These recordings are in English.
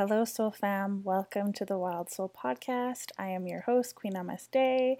Hello, Soul Fam. Welcome to the Wild Soul Podcast. I am your host, Queen Namaste,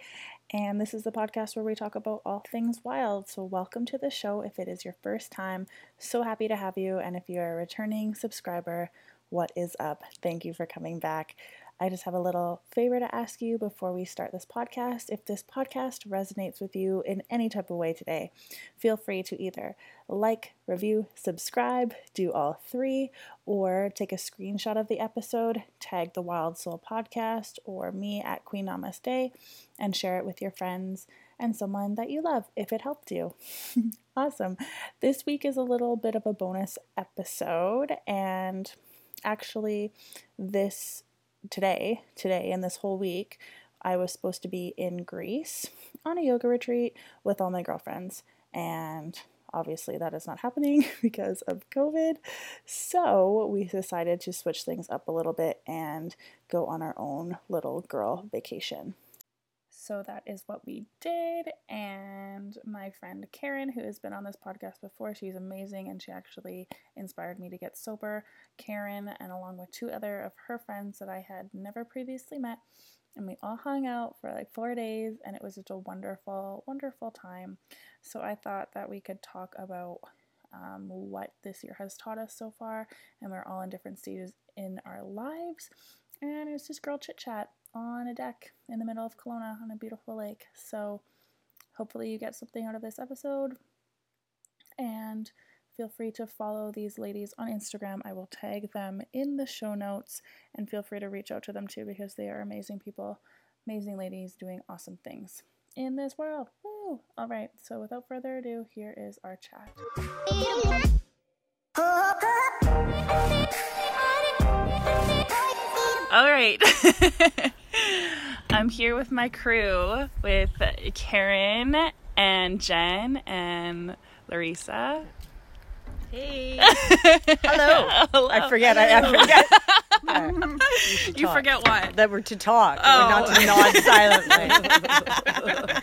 and this is the podcast where we talk about all things wild. So, welcome to the show if it is your first time. So happy to have you. And if you're a returning subscriber, what is up? Thank you for coming back. I just have a little favor to ask you before we start this podcast. If this podcast resonates with you in any type of way today, feel free to either like, review, subscribe, do all three, or take a screenshot of the episode, tag the Wild Soul Podcast or me at Queen Namaste, and share it with your friends and someone that you love if it helped you. awesome. This week is a little bit of a bonus episode, and actually, this today, today, and this whole week, I was supposed to be in Greece on a yoga retreat with all my girlfriends. And obviously, that is not happening because of COVID. So, we decided to switch things up a little bit and go on our own little girl vacation. So that is what we did. And my friend Karen, who has been on this podcast before, she's amazing and she actually inspired me to get sober. Karen, and along with two other of her friends that I had never previously met. And we all hung out for like four days, and it was just a wonderful, wonderful time. So I thought that we could talk about um, what this year has taught us so far, and we're all in different stages in our lives. And it was just girl chit chat on a deck in the middle of Kelowna on a beautiful lake. So hopefully you get something out of this episode. And feel free to follow these ladies on Instagram. I will tag them in the show notes and feel free to reach out to them too because they are amazing people, amazing ladies doing awesome things in this world. Woo! All right, so without further ado, here is our chat. All right. I'm here with my crew with Karen and Jenn and Larissa. Hey. Hello. Hello. I forget. I, I forget. Yeah. You forget what? that we're to talk, Oh. we're not to nod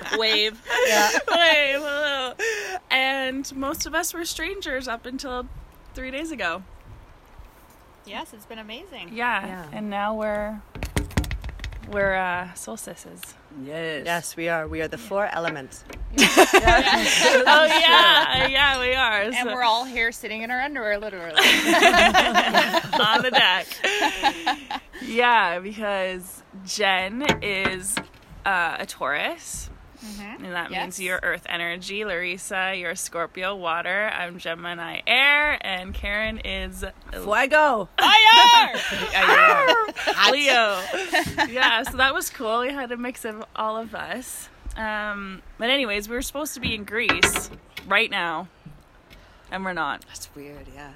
silently. Wave. Yeah. Wait, hello. And most of us were strangers up until three days ago. Yes, it's been amazing. Yeah. Yeah. And now we're we're uh solstices. Yes. Yes, we are. We are the four elements. oh yeah, yeah, we are. And So- we're all here sitting in our underwear, literally. on the deck. yeah, because Jenn is uh, a Taurus. And that means Yes. you're earth energy. Larissa, you're Scorpio water. I'm Gemini air. And Karen is Fuego. Fire! Leo. yeah, so that was cool. We had a mix of all of us. Um, but, anyways, we were supposed to be in Greece right now. And we're not. That's weird, yeah.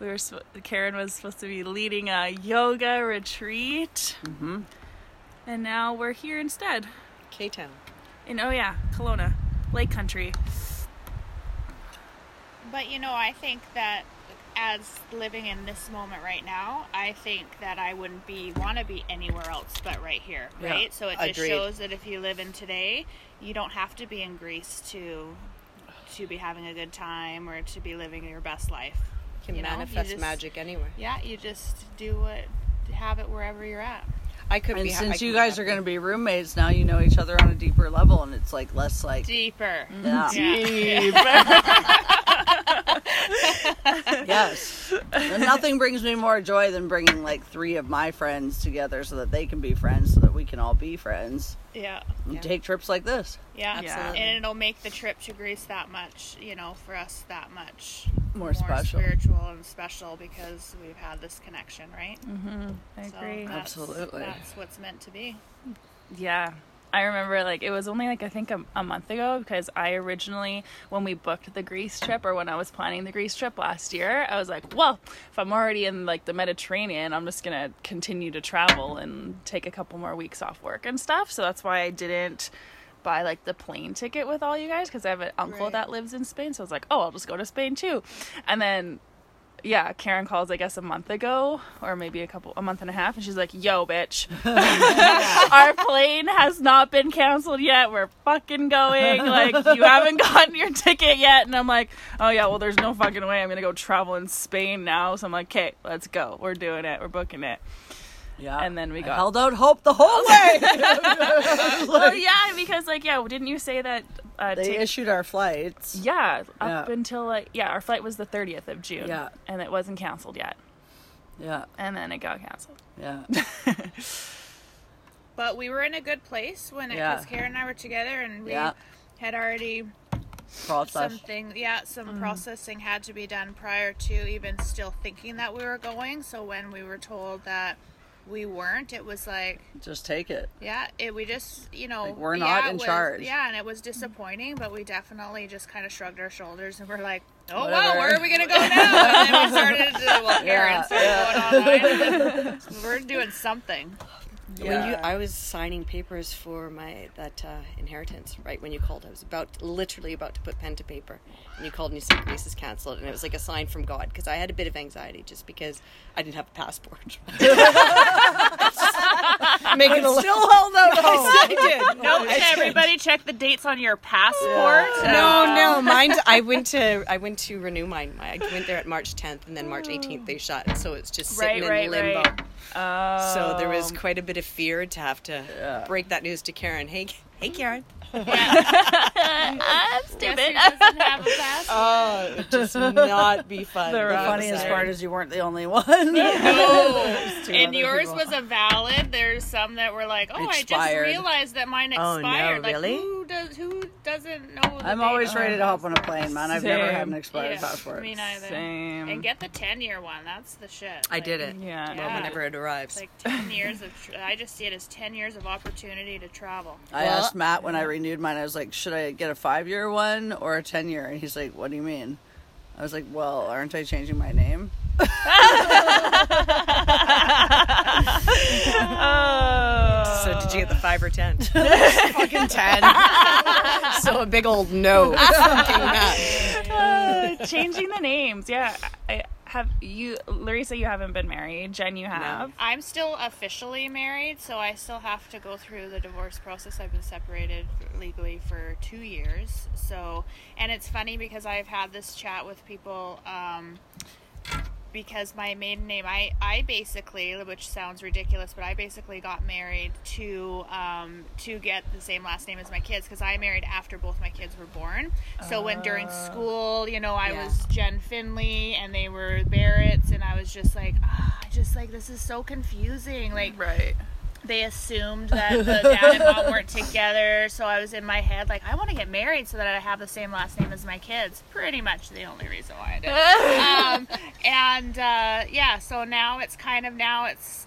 We were sp- Karen was supposed to be leading a yoga retreat, Mm-hmm. and now we're here instead. K Town. In oh yeah, Kelowna, Lake Country. but you know, I think that as living in this moment right now, I think that I wouldn't be want to be anywhere else but right here, Yeah, right? So it just agreed. shows that if you live in today, you don't have to be in Greece to to be having a good time or to be living your best life. You can You know, you manifest just- magic anywhere. Yeah, you just do what have it wherever you're at. I could And be. since you guys be are going to be roommates now, you know each other on a deeper level, and it's like less like Deeper. yeah. Yeah. yes. And nothing brings me more joy than bringing like three of my friends together so that they can be friends, so that we can all be friends yeah. and Yeah. take trips like this. Yeah, Absolutely. And it'll make the trip to Greece that much, you know, for us that much More special. spiritual and special because we've had this connection, right? Mm-hmm. I So agree. that's- Absolutely. That's what's meant to be. yeah. I remember like it was only like I think a, a month ago because I originally when we booked the Greece trip or when I was planning the Greece trip last year, I was like, well, if I'm already in like the Mediterranean, I'm just gonna continue to travel and take a couple more weeks off work and stuff. So that's why I didn't buy like the plane ticket with all you guys because I have an uncle Right. that lives in Spain. So I was like, oh, I'll just go to Spain too. And then yeah, Karen calls I guess a month ago or maybe a couple a month and a half and she's like, "Yo, bitch. Our plane has not been canceled yet. We're fucking going. Like you haven't gotten your ticket yet." And I'm like, "Oh yeah, well there's no fucking way I'm going to go travel in Spain now." So I'm like, "Okay, let's go. We're doing it. We're booking it." Yeah. And then we I got- held out hope the whole way. Well, yeah, because like yeah, didn't you say that uh they tic- issued our flights. yeah, up Yeah. until like yeah, our flight was the 30th of June. Yeah. And it wasn't canceled yet. Yeah. And then it got canceled. Yeah. But we were in a good place when it Yeah. because Karen and I were together and we Yeah. had already Process. something yeah some Mm-hmm. processing had to be done prior to even still thinking that we were going so when we were told that we weren't it was like Just take it. yeah it we just you know Like, we're not it in was- charge. yeah and it was disappointing but we definitely just kind of shrugged our shoulders and we're like oh Whatever. well where are we gonna go now and then we started to well Karen Yeah, started going online we're doing something When you, I was signing papers for my that uh, inheritance. Right when you called, I was about literally about to put pen to paper, and you called and you said Greece is canceled, and it was like a sign from God because I had a bit of anxiety just because I didn't have a passport. Making a li- Still held out hope. I did. no everybody check the dates on your passport No, no, mine. I went to I went to renew mine. I went there at March 10th, and then March 18th they shut, and so it's just sitting Right, right, in limbo. right. Oh. So there was quite a bit of fear to have to Yeah. break that news to Karen. Hey, hey, Karen. I'm Guess stupid. doesn't have a passport Oh, it just not be fun. The The funniest side. part is you weren't the only one. No. And yours people. was a valid. There's some that were like, "Oh, I just realized that mine expired. Oh, no, expired." like, really? Who does? Who doesn't know? The I'm always ready to hop on a plane, man. I've never had an expired Yeah, passport. Me neither. Same. And get the ten year one. That's the shit. I Like, did it. Yeah. Well, Yeah. whenever it arrives. Like ten years of. Tr- I just see it as ten years of opportunity to travel. I Well- asked Matt when I renewed mine. I was like, "Should I get a five-year one or a ten-year?" And he's like, "What do you mean?" I was like, "Well, aren't I changing my name?" So you get the five or ten? Fucking ten. so a big old no. Uh, changing the names. Yeah. I have you, Larissa, you haven't been married. Jenn, you have. I'm still officially married, so I still have to go through the divorce process. I've been separated legally for two years. So, and it's funny because I've had this chat with people. Um, because my maiden name, I, I basically, which sounds ridiculous, but I basically got married to um, to get the same last name as my kids because I married after both my kids were born. So when during school, you know, I Yeah. was Jenn Finley and they were Barrett's, and I was just like, ah, just like this is so confusing. Like Right. They assumed that the dad and mom weren't together, so I was in my head like, I want to get married so that I have the same last name as my kids. Pretty much the only reason why I did. um, and uh, yeah, so now it's kind of now it's.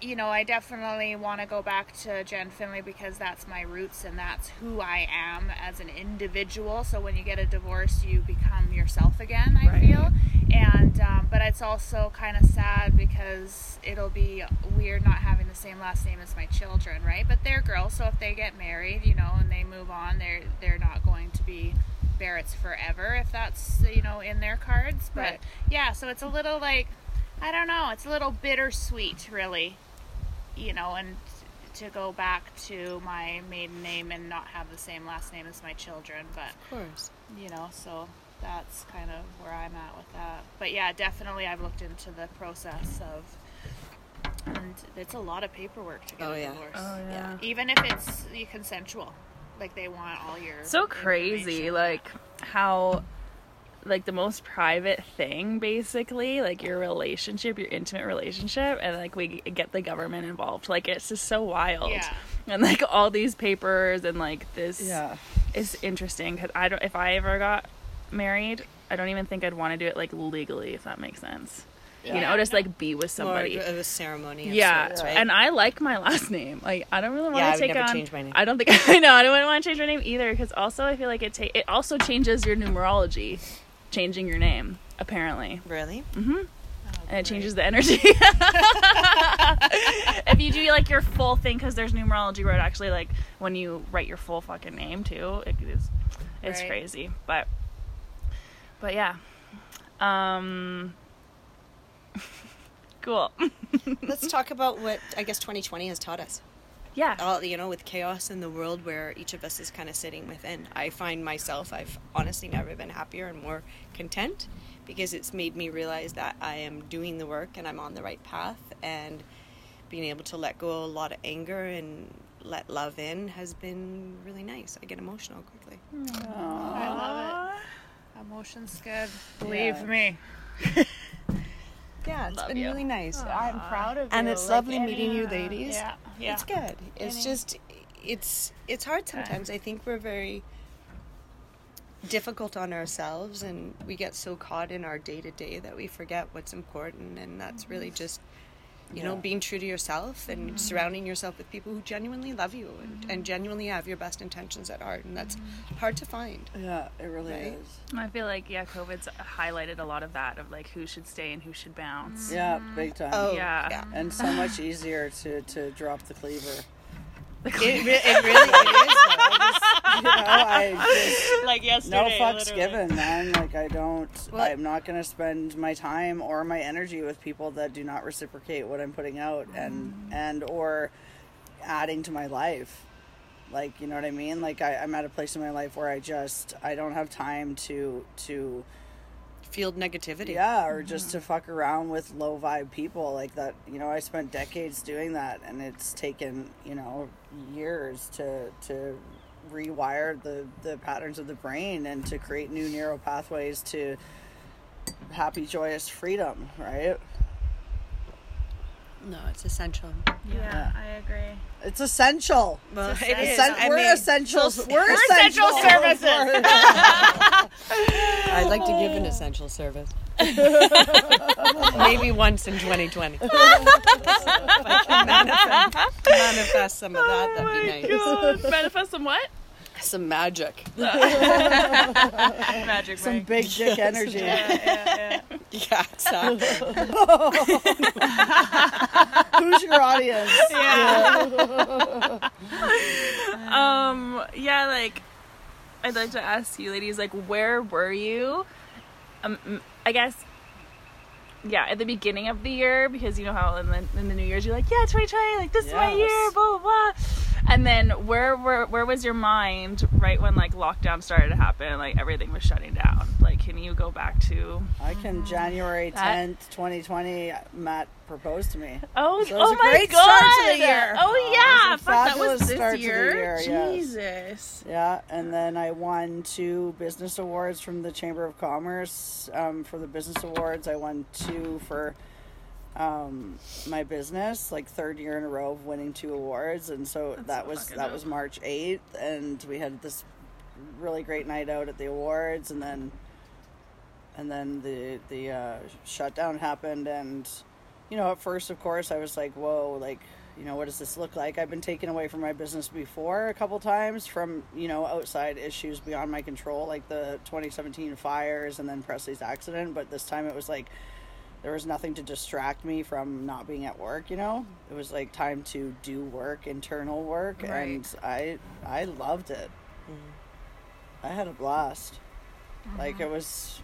You know, I definitely want to go back to Jenn Finley because that's my roots and that's who I am as an individual. So when you get a divorce, you become yourself again. I Right. feel, and um, but it's also kind of sad because it'll be weird not having the same last name as my children, right? But they're girls, so if they get married, you know, and they move on, they're they're not going to be Barrett's forever if that's you know in their cards. But Right. yeah, so it's a little like I don't know, it's a little bittersweet, really, you know, and to go back to my maiden name and not have the same last name as my children, but Of course. you know, so that's kind of where I'm at with that. But yeah, definitely I've looked into the process of, and it's a lot of paperwork to get Oh, a yeah. divorce. Oh yeah. Even if it's consensual, like they want all your So crazy, like how like the most private thing basically like your relationship your intimate relationship and like we get the government involved like it's just so wild Yeah. and like all these papers and like this Yeah. is interesting because i don't if i ever got married i don't even think i'd want to do it like legally if that makes sense You know, just like be with somebody More somebody. of a ceremony. of Yeah, sorts, right? and I like my last name. Like, I don't really want Yeah, I to would take never on. change my name. I don't think I know. I don't want to change my name either because also I feel like it ta- it also changes your numerology, changing your name apparently, really. and it changes the energy. if you do like your full thing, because there's numerology where it actually like when you write your full fucking name too, it is it's Right. crazy. But but yeah, um, cool. Let's talk about what I guess 2020 has taught us. Yeah. all you know with chaos in the world where each of us is kind of sitting within i find myself i've honestly never been happier and more content because it's made me realize that i am doing the work and i'm on the right path and being able to let go a lot of anger and let love in has been really nice i get emotional quickly I love it. Emotions good. Believe Yeah. me. Yeah it's Love been you. really nice I'm proud of you. and it's like, lovely any- meeting you ladies Yeah. Yeah. it's good it's Any- just it's it's hard sometimes i think we're very difficult on ourselves and we get so caught in our day to day that we forget what's important and that's really just you know being true to yourself and mm-hmm. surrounding yourself with people who genuinely love you and, mm-hmm. and genuinely have your best intentions at heart and that's mm-hmm. hard to find Yeah, it really Right? is. I feel like yeah, COVID's highlighted a lot of that of like who should stay and who should bounce. Yeah, big time. oh Yeah. yeah And so much easier to, to drop the cleaver. It, re- it really is. though. You know, I just like no fucks literally. given, man. Like I don't. Well- I'm not gonna spend my time or my energy with people that do not reciprocate what I'm putting out and mm. and or adding to my life. Like you know what I mean? Like I, I'm at a place in my life where I just I don't have time to to field negativity yeah or just mm-hmm. to fuck around with low vibe people like that. You know I spent decades doing that, and it's taken you know years to to rewire the the patterns of the brain and to create new neural pathways to happy joyous freedom right no it's essential Yeah, Yeah. I agree. it's essential well It's it is Essen- we're mean, essentials we're, we're essential essential services. I'd like to give an essential service. Maybe once in 2020. if I can manifest, manifest some of that, that'd be oh nice. God, manifest some what? Some magic. Magic some Mike. big dick energy Yeah, yeah, Yeah, exactly. who's your audience Yeah. Um, yeah, like I'd like to ask you, ladies, like where were you? Um, m- I guess. Yeah, at the beginning of the year, because you know how in the, in the New Year's you're like, yeah, 2020, like this is my year, blah blah blah. And then where where where was your mind right when like lockdown started to happen, like everything was shutting down? Like, can you go back to? I can January That- 10th 2020 Matt proposed to me Oh, So it was oh a my great god! start to the year. Oh yeah, was fuck, that was this start to the year. year, yes. Jesus. Yeah, and then I won two business awards from the Chamber of Commerce. Um, for the business awards, I won two for um, my business, like third year in a row of winning two awards, and so that so was that dope. was March eighth, and we had this really great night out at the awards, and then and then the the uh, shutdown happened, and you know, at first, of course, I was like, whoa, like, you know, what does this look like? I've been taken away from my business before a couple times from, you know, outside issues beyond my control, like the 2017 fires and then Presley's accident. But this time it was like, there was nothing to distract me from not being at work, you know? It was like time to do work, internal work. Right. And I, I loved it. I had a blast. Like, it uh-huh. was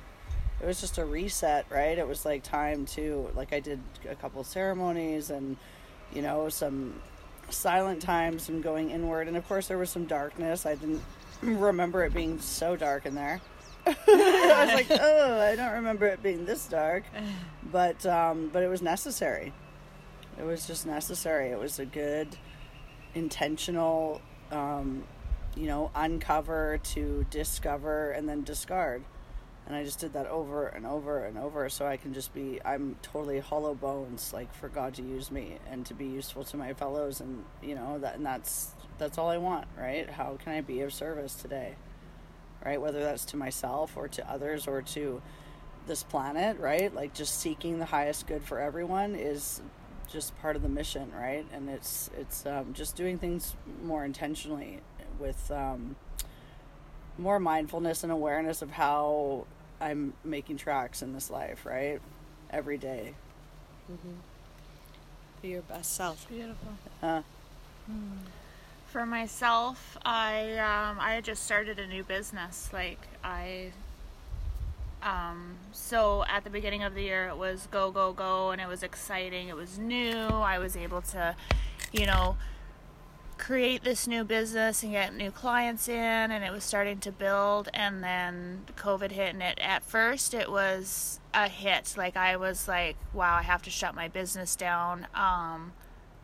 it was just a reset, right? It was like time to like I did a couple ceremonies and you know some silent times and going inward, and of course there was some darkness. I didn't remember it being so dark in there. I was like, oh, I don't remember it being this dark, but um, but it was necessary. It was just necessary. It was a good, intentional, um, you know, uncover to discover and then discard and I just did that over and over and over so I can just be I'm totally hollow bones like for God to use me and to be useful to my fellows and you know that and that's that's all I want right how can I be of service today right whether that's to myself or to others or to this planet, right? Like just seeking the highest good for everyone is just part of the mission, right? And it's it's um, just doing things more intentionally with um, more mindfulness and awareness of how I'm making tracks in this life, right? Every day. Be your best self. Beautiful. Uh, For myself, I um, I just started a new business. Like I, um, so at the beginning of the year, it was go go go, and it was exciting. It was new. I was able to, you know, create this new business and get new clients in, and it was starting to build. And then COVID hit, and it at first it was a hit. Like I was like, wow, I have to shut my business down. Um,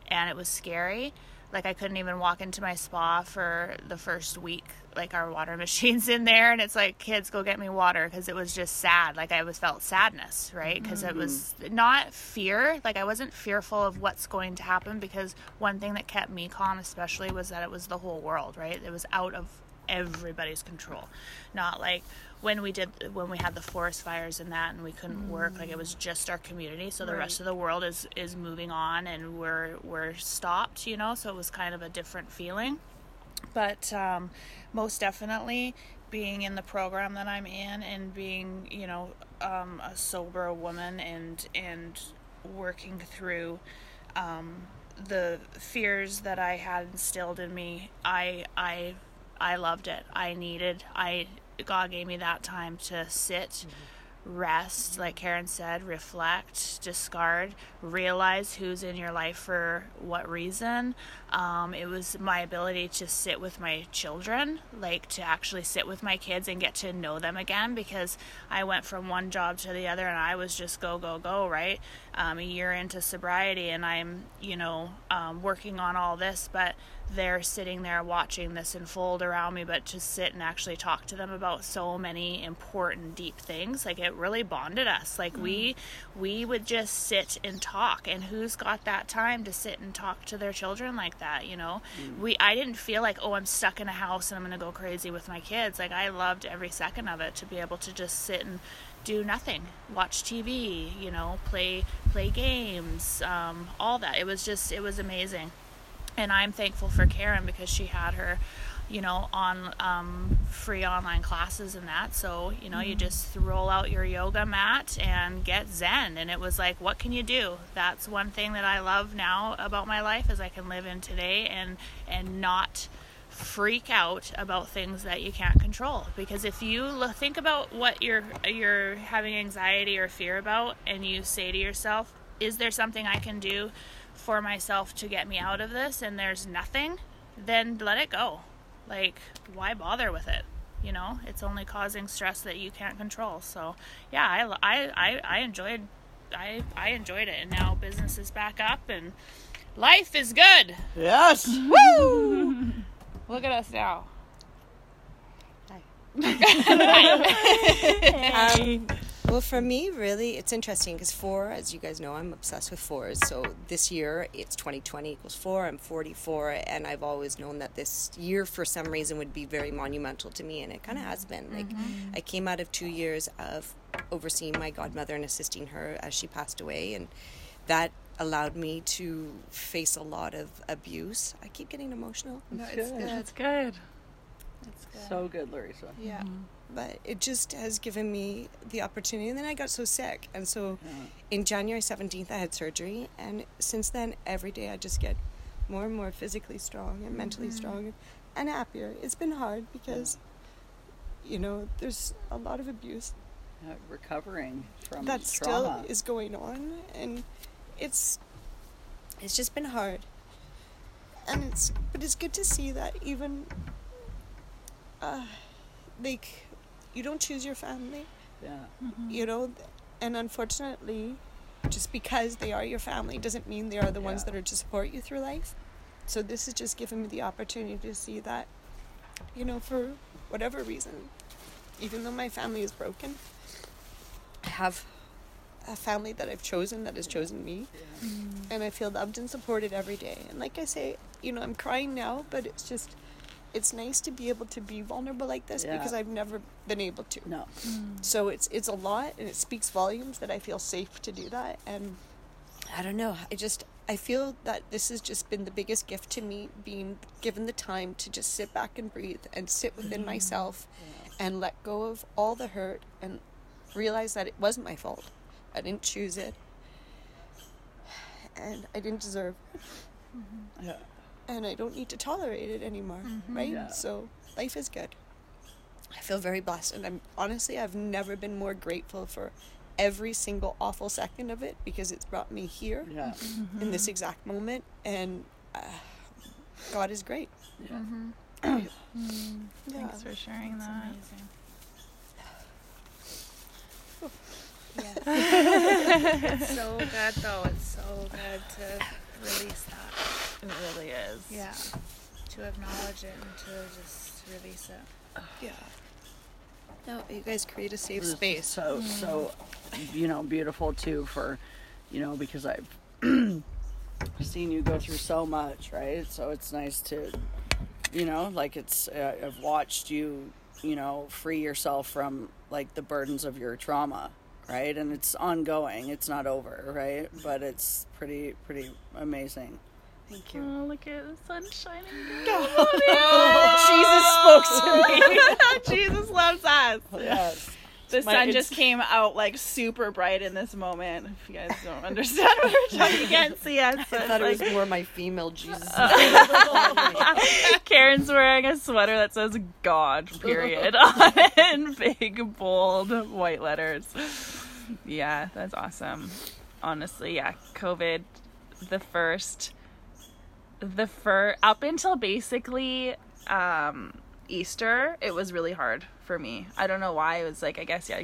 and it was scary. Like I couldn't even walk into my spa for the first week. Like our water machine's in there, and it's like, kids, go get me water because it was just sad. Like I was felt sadness, right? Mm-hmm. Because it was not fear. Like I wasn't fearful of what's going to happen because one thing that kept me calm, especially, was that it was the whole world, right? It was out of everybody's control. Not like when we did when we had the forest fires and that and we couldn't work like it was just our community. So the rest of the world is is moving on and we're we're stopped you know? So it was kind of a different feeling. But um, most definitely being in the program that I'm in and being you know um, a sober woman and and working through um, the fears that I had instilled in me I I I loved it. I needed I God gave me that time to sit rest like Karen said reflect discard realize who's in your life for what reason. Um, it was my ability to sit with my children like to actually sit with my kids and get to know them again because I went from one job to the other and I was just go go go right? Um, a year into sobriety and I'm you know um, working on all this but they're sitting there watching this unfold around me but to sit and actually talk to them about so many important deep things like it really bonded us. Like we we would just sit and talk and who's got that time to sit and talk to their children like that you know? We i didn't feel like oh i'm stuck in a house and i'm going to go crazy with my kids. Like i loved every second of it to be able to just sit and do nothing watch tv you know play play games um, all that. It was just it was amazing and I'm thankful for Karen because she had her, you know, on um, free online classes and that. So you know, you just roll out your yoga mat and get Zen, and it was like, what can you do? That's one thing that I love now about my life is I can live in today and and not freak out about things that you can't control because if you look, think about what you're you're having anxiety or fear about and you say to yourself is there something I can do for myself to get me out of this and there's nothing, then let it go. Like, why bother with it? You know, it's only causing stress that you can't control. So, yeah, I, I, I, I enjoyed, I, I enjoyed it, and now business is back up and life is good. yes. Woo! Look at us now. Hi. Um, well, for me, really, it's interesting because four, as you guys know, I'm obsessed with fours. So this year, it's 2020 equals four. I'm 44, and I've always known that this year, for some reason, would be very monumental to me, and it kind of has been. Like, mm-hmm. I came out of two years of overseeing my godmother and assisting her as she passed away, and that allowed me to face a lot of abuse. I keep getting emotional. That's good. That's good. So good, Larissa. Yeah. Mm-hmm. But it just has given me the opportunity. And then I got so sick. And so in January 17th, I had surgery. And since then, every day I just get more and more physically strong and mentally strong and happier. It's been hard because, you know, there's a lot of abuse Uh, recovering from that trauma. still is going on. And it's, it's just been hard. And it's, but it's good to see that even, uh, like, you don't choose your family. Yeah. Mm-hmm. you know and unfortunately just because they are your family doesn't mean they are the ones that are to support you through life. So this has just given me the opportunity to see that you know for whatever reason even though my family is broken i have a family that i've chosen that has chosen me. Mm-hmm. And i feel loved and supported every day. And like i say you know i'm crying now but it's just it's nice to be able to be vulnerable like this Yeah. because I've never been able to. No. Mm. So it's it's a lot and it speaks volumes that I feel safe to do that and I don't know. I just I feel that this has just been the biggest gift to me being given the time to just sit back and breathe and sit within mm. myself and let go of all the hurt and realize that it wasn't my fault. I didn't choose it. And I didn't deserve it. Mm-hmm. Yeah. And I don't need to tolerate it anymore, mm-hmm. right? Yeah. So life is good. I feel very blessed and I'm honestly I've never been more grateful for every single awful second of it because it's brought me here Yeah. Mm-hmm. in this exact moment and uh, God is great. Yeah. Mm-hmm. Yeah. Thanks for sharing that. Amazing. it's so good though. It's so good to release that. It really is. Yeah. To acknowledge it and to just release it. Yeah. No, you guys create a safe This is space. So so, you know, beautiful too for, you know, because I've seen you go through so much, right? So it's nice to, you know, like it's uh, I've watched you, you know, free yourself from like the burdens of your trauma, right? And it's ongoing. It's not over, right? But it's pretty pretty amazing. Thank you. Oh, look at the sun shining. Oh, Jesus spoke to me. Jesus loves us. Oh, yes. The My- sun it's- just came out like super bright in this moment. If you guys don't understand what we're talking, you can't see us. I thought it like- was more my female Jesus. Karen's wearing a sweater that says God, period, on it in big, bold, white letters. Yeah, that's awesome. Honestly, yeah, COVID, the first, the fir up until basically um, Easter, it was really hard for me. I don't know why. It was like, I guess, yeah,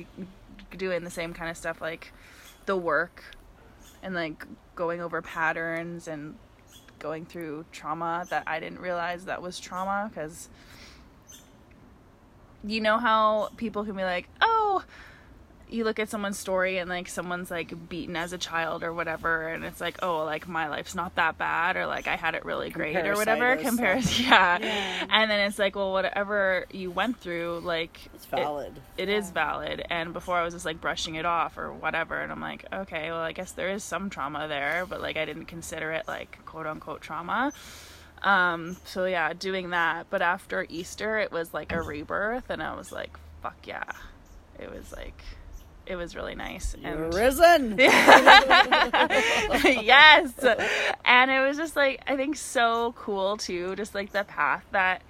doing the same kind of stuff, like the work and like going over patterns and going through trauma that I didn't realize that was trauma because you know how people can be like, oh, you look at someone's story and like someone's like beaten as a child or whatever, and it's like, oh, like my life's not that bad, or like I had it really great or whatever. Compares, yeah. And then it's like, well, whatever you went through, like It's it- valid. it is valid. And before i was just like brushing it off or whatever and i'm like okay well i guess there is some trauma there but like i didn't consider it like quote unquote trauma. Um so yeah doing that. But after easter it was like a rebirth and i was like fuck yeah. It was like it was really nice You're and risen. yes and it was just like i think so cool too just like the path that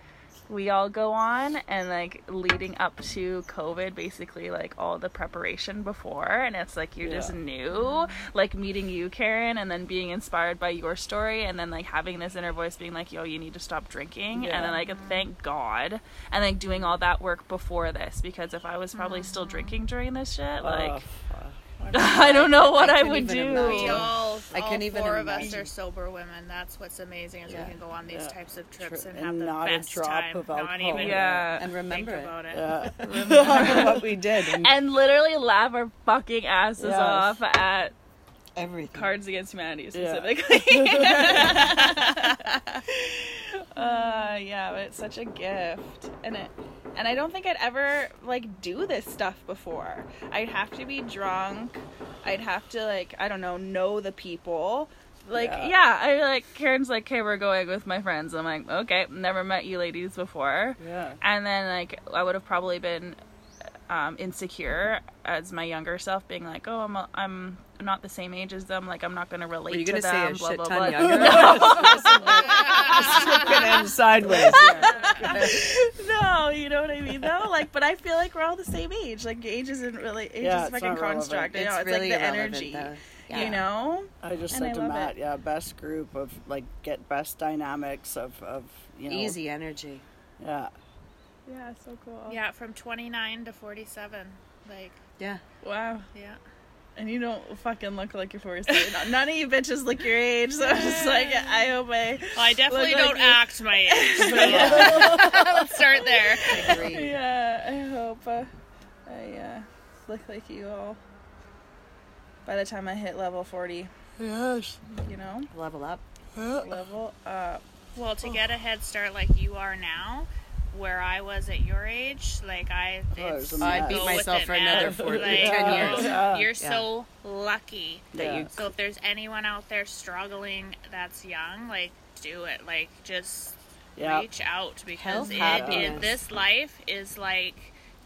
we all go on and like leading up to covid basically like all the preparation before and it's like you're just Yeah. new like meeting you karen and then being inspired by your story and then like having this inner voice being like yo you need to stop drinking and then Yeah. like mm-hmm. thank god and like doing all that work before this because if i was probably mm-hmm. still drinking during this shit like oh, fuck. I don't know what I, couldn't would even do. We imagine. all, I all couldn't even four of us are sober women. That's what's amazing is Yeah. we can go on these Yeah. types of trips Tri- and and have the not a best drop time. of not even Yeah. and think remember it. about it. Yeah. what we did. And and literally laugh our fucking asses Yes. off at Everything. Cards Against Humanity Yeah. specifically. uh, yeah, but it's such a gift, and it, and I don't think I'd ever like do this stuff before. I'd have to be drunk. I'd have to like I don't know know the people. Like Yeah. yeah, I like Karen's like, okay, we're going with my friends. I'm like, okay, never met you ladies before. yeah. And then like I would have probably been um, insecure as my younger self, being like, "Oh, I'm a, I'm not the same age as them. Like I'm not going to relate Were you to gonna say them." a blah shit blah ton blah. younger? Gonna end sideways. no, you know what I mean though. Like, but I feel like we're all the same age. Like age isn't really age Yeah, is a it's fucking not relevant. construct. You know, It's it's really like the energy. though. You know. I just And said I to love Matt, it. yeah, best group of like get best dynamics of of you know Easy energy. Yeah. Yeah, so cool. Yeah, from 29 to 47. Like, Yeah. Wow. yeah. And you don't fucking look like you're 47. None of you bitches look your age. So I'm just like, I hope I. Well, I definitely Look don't you. act my age. So let's start there. Agreed. Yeah, I hope uh, I uh, look like you all by the time I hit level 40. Yes. You know? Level up. Level up. Well, to get a head start like you are now, where I was at your age, like I, Oh, it it's, was a I'd beat myself it, for man. another four- Like, 10 years. Yeah. You're so lucky That Yeah. you So if there's anyone out there struggling that's young, like do it. Like just Yeah. reach out because Health, it, it, this life is like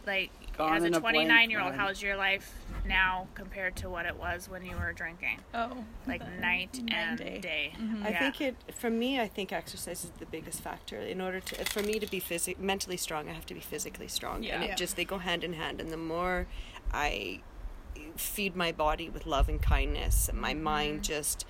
like Gone as a in a 29 year old, how's your life now compared to what it was when you were drinking? Oh, Like night Night and and day. day. Mm-hmm. Yeah. I think it for me. I think exercise is the biggest factor. In order to for me to be physi- mentally strong, I have to be physically strong, and Yeah. it just they go hand in hand. And the more I feed my body with love and kindness, my mind mm-hmm. just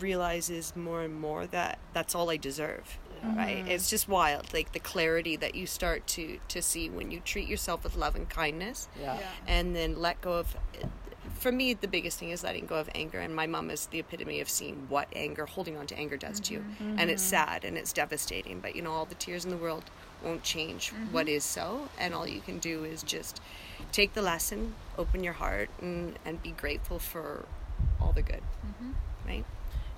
realizes more and more that that's all I deserve. Right? Mm-hmm. It's just wild, like the clarity that you start to to see when you treat yourself with love and kindness Yeah. and then let go of for me the biggest thing is letting go of anger and my mom is the epitome of seeing what anger holding on to anger does to you. Mm-hmm. And it's mm-hmm. sad and it's devastating but you know all the tears in the world won't change what is so and all you can do is just take the lesson open your heart and, and be grateful for all the good right?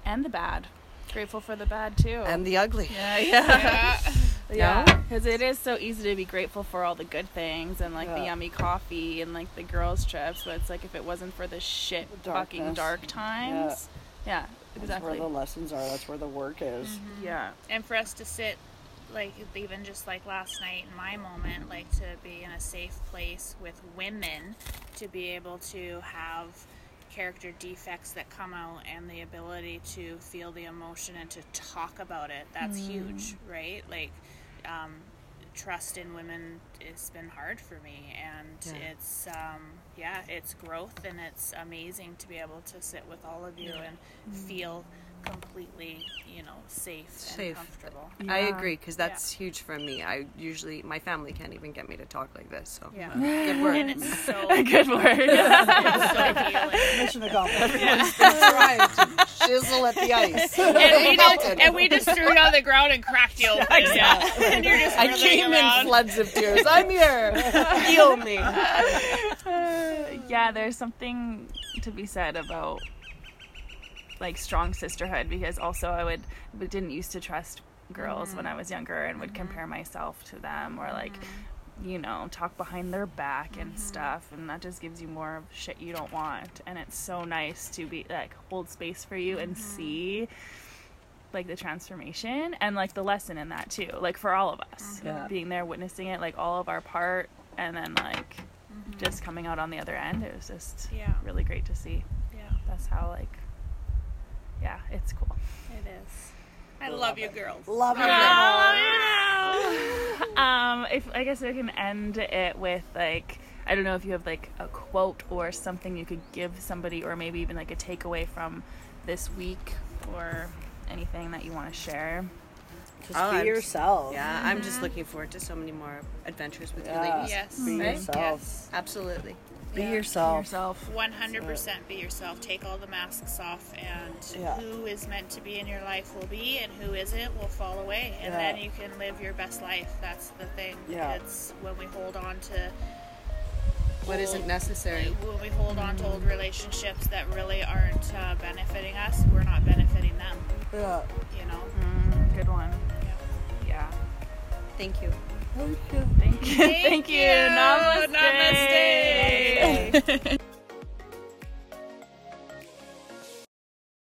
And the bad. Grateful for the bad too. and the ugly yeah, yeah, Yeah. yeah. Because it is so easy to be grateful for all the good things and like the yummy coffee and like the girls' trips. But it's like if it wasn't for the shit The fucking dark times. Yeah, That's exactly. where the lessons are. That's where the work is. Mm-hmm. yeah. and for us to sit like even just like last night in my moment like to be in a safe place with women to be able to have character defects that come out and the ability to feel the emotion and to talk about it that's huge right? Like um, trust in women it's been hard for me and Yeah. it's um, yeah it's growth and it's amazing to be able to sit with all of you and feel completely you know safe, and Safe. comfortable I agree because that's huge for me. I usually my family can't even get me to talk like this. So yeah good work. and it's so Good word. it's so Mission accomplished. trying to chisel at the ice. and we, just, and we just threw it on the ground and cracked you open. Yeah. And you're just I came around. in floods of tears. I'm here. Heal me. yeah, there's something to be said about like strong sisterhood because also I would didn't used to trust girls when mm-hmm. I was younger and would mm-hmm. compare myself to them or like mm-hmm. you know talk behind their back and stuff and that just gives you more of shit you don't want and it's so nice to be like hold space for you and see like the transformation and like the lesson in that too like for all of us Yeah. being there witnessing it like all of our part and then like just coming out on the other end it was just Yeah. really great to see. Yeah, that's how like yeah it's cool it is. I love you girls. Love it. um if i guess I can end it with like i don't know if you have like a quote or something you could give somebody or maybe even like a takeaway from this week or anything that you want to share Just Oh, be I'm- yourself. Yeah, I'm just looking forward to so many more adventures with you Yeah. ladies. Yes. Be Right? yourself. Yes. Absolutely. Be Yeah. yourself. yourself 100% be yourself. Take all the masks off, and Yeah. who is meant to be in your life will be, and who isn't will fall away. And Yeah. then you can live your best life. That's the thing. Yeah. It's when we hold on to What isn't necessary? when we hold on to old relationships that really aren't uh, benefiting us, we're not benefiting them. Yeah. You know. mm, good one Yeah. yeah Thank you. Thank you thank you Thank you. namaste, Namaste.